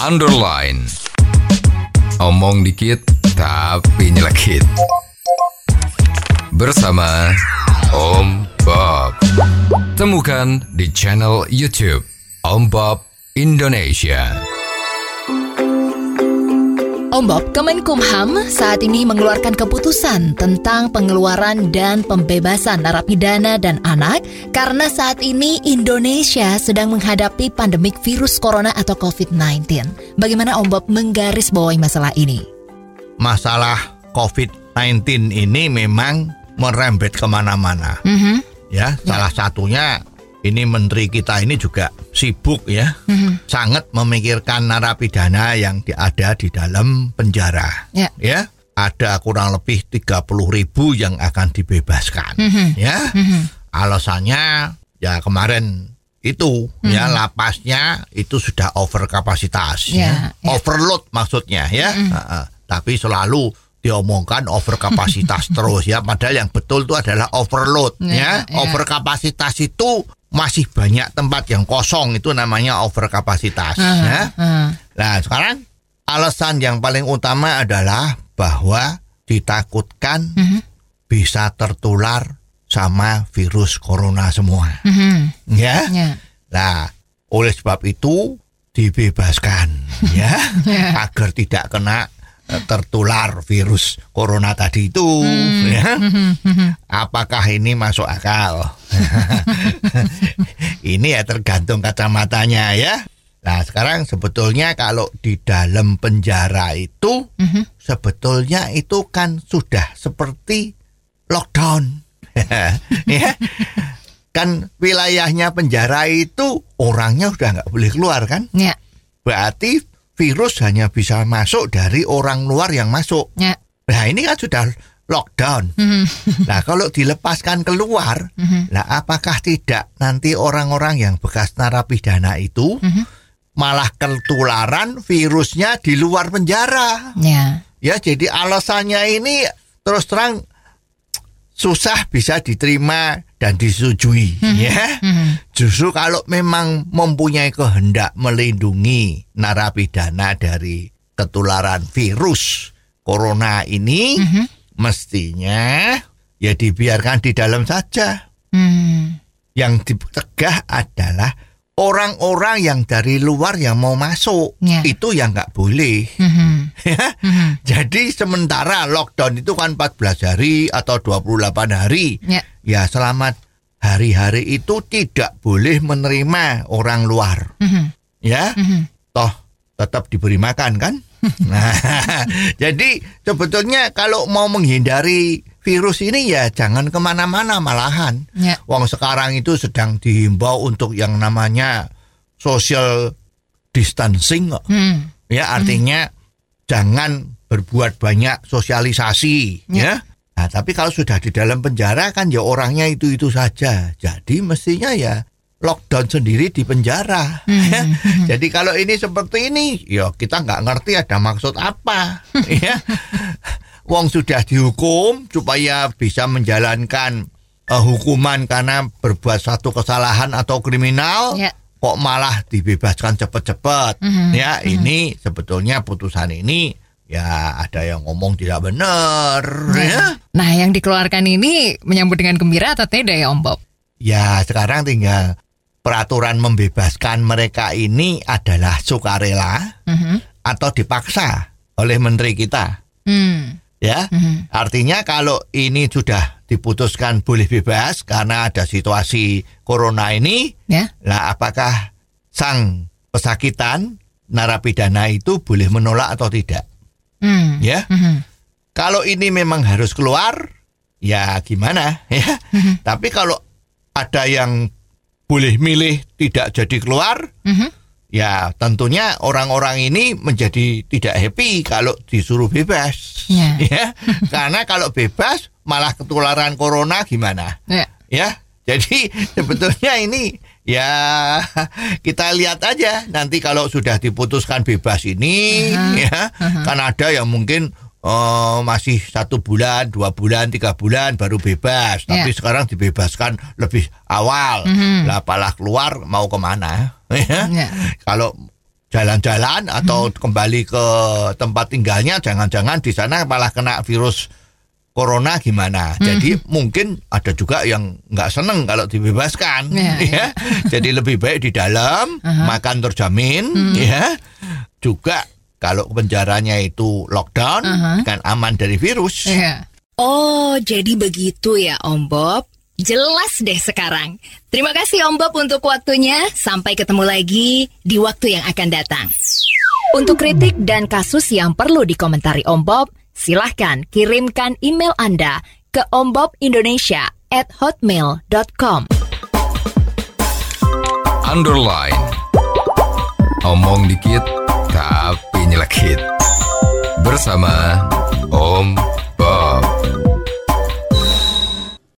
underline. Omong dikit tapi nyelekit. Bersama Om Bob. Temukan di channel YouTube Om Bob Indonesia. Om Bob, Kemenkumham saat ini mengeluarkan keputusan tentang pengeluaran dan pembebasan narapidana dan anak karena saat ini Indonesia sedang menghadapi pandemik virus corona atau COVID-19. Bagaimana Om Bob menggarisbawahi masalah ini? masalah COVID-19 ini memang merembet ke mana-mana. Mhm. Ya, salah satunya ini menteri kita ini juga sibuk ya, Mhm. sangat memikirkan narapidana yang ada di dalam penjara. Ya. Ya, ada kurang lebih 30 ribu yang akan dibebaskan. Mhm. Ya, alasannya ya kemarin itu ya lapasnya itu sudah over kapasitas Ya, ya, ya. overload maksudnya ya Heeh. tapi selalu diomongkan over kapasitas terus ya padahal yang betul itu adalah overload Ya, ya, ya. over kapasitas itu masih banyak tempat yang kosong itu namanya over kapasitas ya Ah, Nah, sekarang alasan yang paling utama adalah bahwa ditakutkan Mhm. bisa tertular sama virus corona semua. mhm. Ya. Ya. Nah, oleh sebab itu dibebaskan ya Ya. agar tidak kena eh, tertular virus corona tadi itu ya. Apakah ini masuk akal? ini ya tergantung kacamatanya ya. Nah, sekarang sebetulnya kalau di dalam penjara itu Mhm. sebetulnya itu kan sudah seperti lockdown. ya. Kan wilayahnya penjara itu orangnya sudah nggak boleh keluar kan? Ya. Berarti virus hanya bisa masuk dari orang luar yang masuk. Ya. Nah ini kan sudah lockdown. Mhm. Nah kalau dilepaskan keluar, Mhm. nah apakah tidak nanti orang-orang yang bekas narapidana itu Mhm. malah ketularan virusnya di luar penjara? Ya. Ya jadi alasannya ini terus terang susah bisa diterima dan disetujui ya. Mhm. Justru kalau memang mempunyai kehendak melindungi narapidana dari ketularan virus corona ini Mhm. Mestinya ya dibiarkan di dalam saja. Hmm. Yang dicegah adalah orang-orang yang dari luar yang mau masuk Ya. itu yang nggak boleh. Mhm. ya. Mhm. Jadi sementara lockdown itu kan 14 hari atau 28 hari. Ya. Ya selama hari-hari itu tidak boleh menerima orang luar. Mhm. Ya, Mhm. toh tetap diberi makan kan? Nah, jadi sebetulnya kalau mau menghindari virus ini ya jangan ke mana-mana malahan. Ya. Wong sekarang itu sedang dihimbau untuk yang namanya social distancing. kok. Hmm. Ya artinya jangan berbuat banyak sosialisasi Ya. ya. Nah, tapi kalau sudah di dalam penjara kan ya orangnya itu-itu saja. Jadi mestinya ya lockdown sendiri di penjara. ya. Jadi kalau ini seperti ini, ya kita nggak ngerti ada maksud apa. ya. Wong sudah dihukum supaya bisa menjalankan eh, hukuman karena berbuat satu kesalahan atau kriminal Ya. kok malah dibebaskan cepat-cepat. Mhm. Ya, ini sebetulnya putusan ini ya ada yang ngomong tidak benar ya. Nah, yang dikeluarkan ini menyambut dengan gembira atau tidak ya Om Bob? Ya, sekarang tinggal peraturan membebaskan mereka ini adalah sukarela Mhm. atau dipaksa oleh menteri kita. Hmm. Ya, Mhm. artinya kalau ini sudah diputuskan boleh bebas karena ada situasi corona ini, Ya. lah apakah sang pesakitan narapidana itu boleh menolak atau tidak? Hmm. Ya, Mhm. kalau ini memang harus keluar, ya gimana ya? Tapi kalau ada yang boleh milih tidak jadi keluar, Mhm. ya tentunya orang-orang ini menjadi tidak happy kalau disuruh bebas. Ya. Ya, karena kalau bebas malah ketularan corona gimana? Ya. Ya, jadi sebetulnya ini ya kita lihat aja nanti kalau sudah diputuskan bebas ini ya kan ada yang mungkin eh, masih satu bulan, dua bulan, tiga bulan baru bebas. Tapi Ya. sekarang dibebaskan lebih awal. Lah apalah keluar mau ke mana? Ya. Ya. Kalau jalan-jalan atau kembali ke tempat tinggalnya jangan-jangan di sana malah kena virus corona gimana. Jadi mungkin ada juga yang nggak seneng kalau dibebaskan Ya, ya. Jadi lebih baik di dalam makan terjamin ya. Juga kalau penjaranya itu lockdown kan aman dari virus. Iya. Oh, jadi begitu ya Om Bob. Jelas deh sekarang. Terima kasih Om Bob untuk waktunya. Sampai ketemu lagi di waktu yang akan datang. Untuk kritik dan kasus yang perlu dikomentari Om Bob, silahkan kirimkan email Anda ke ombobindonesia at hotmail.com. Underline. Omong dikit tapi nyelekit. Bersama Om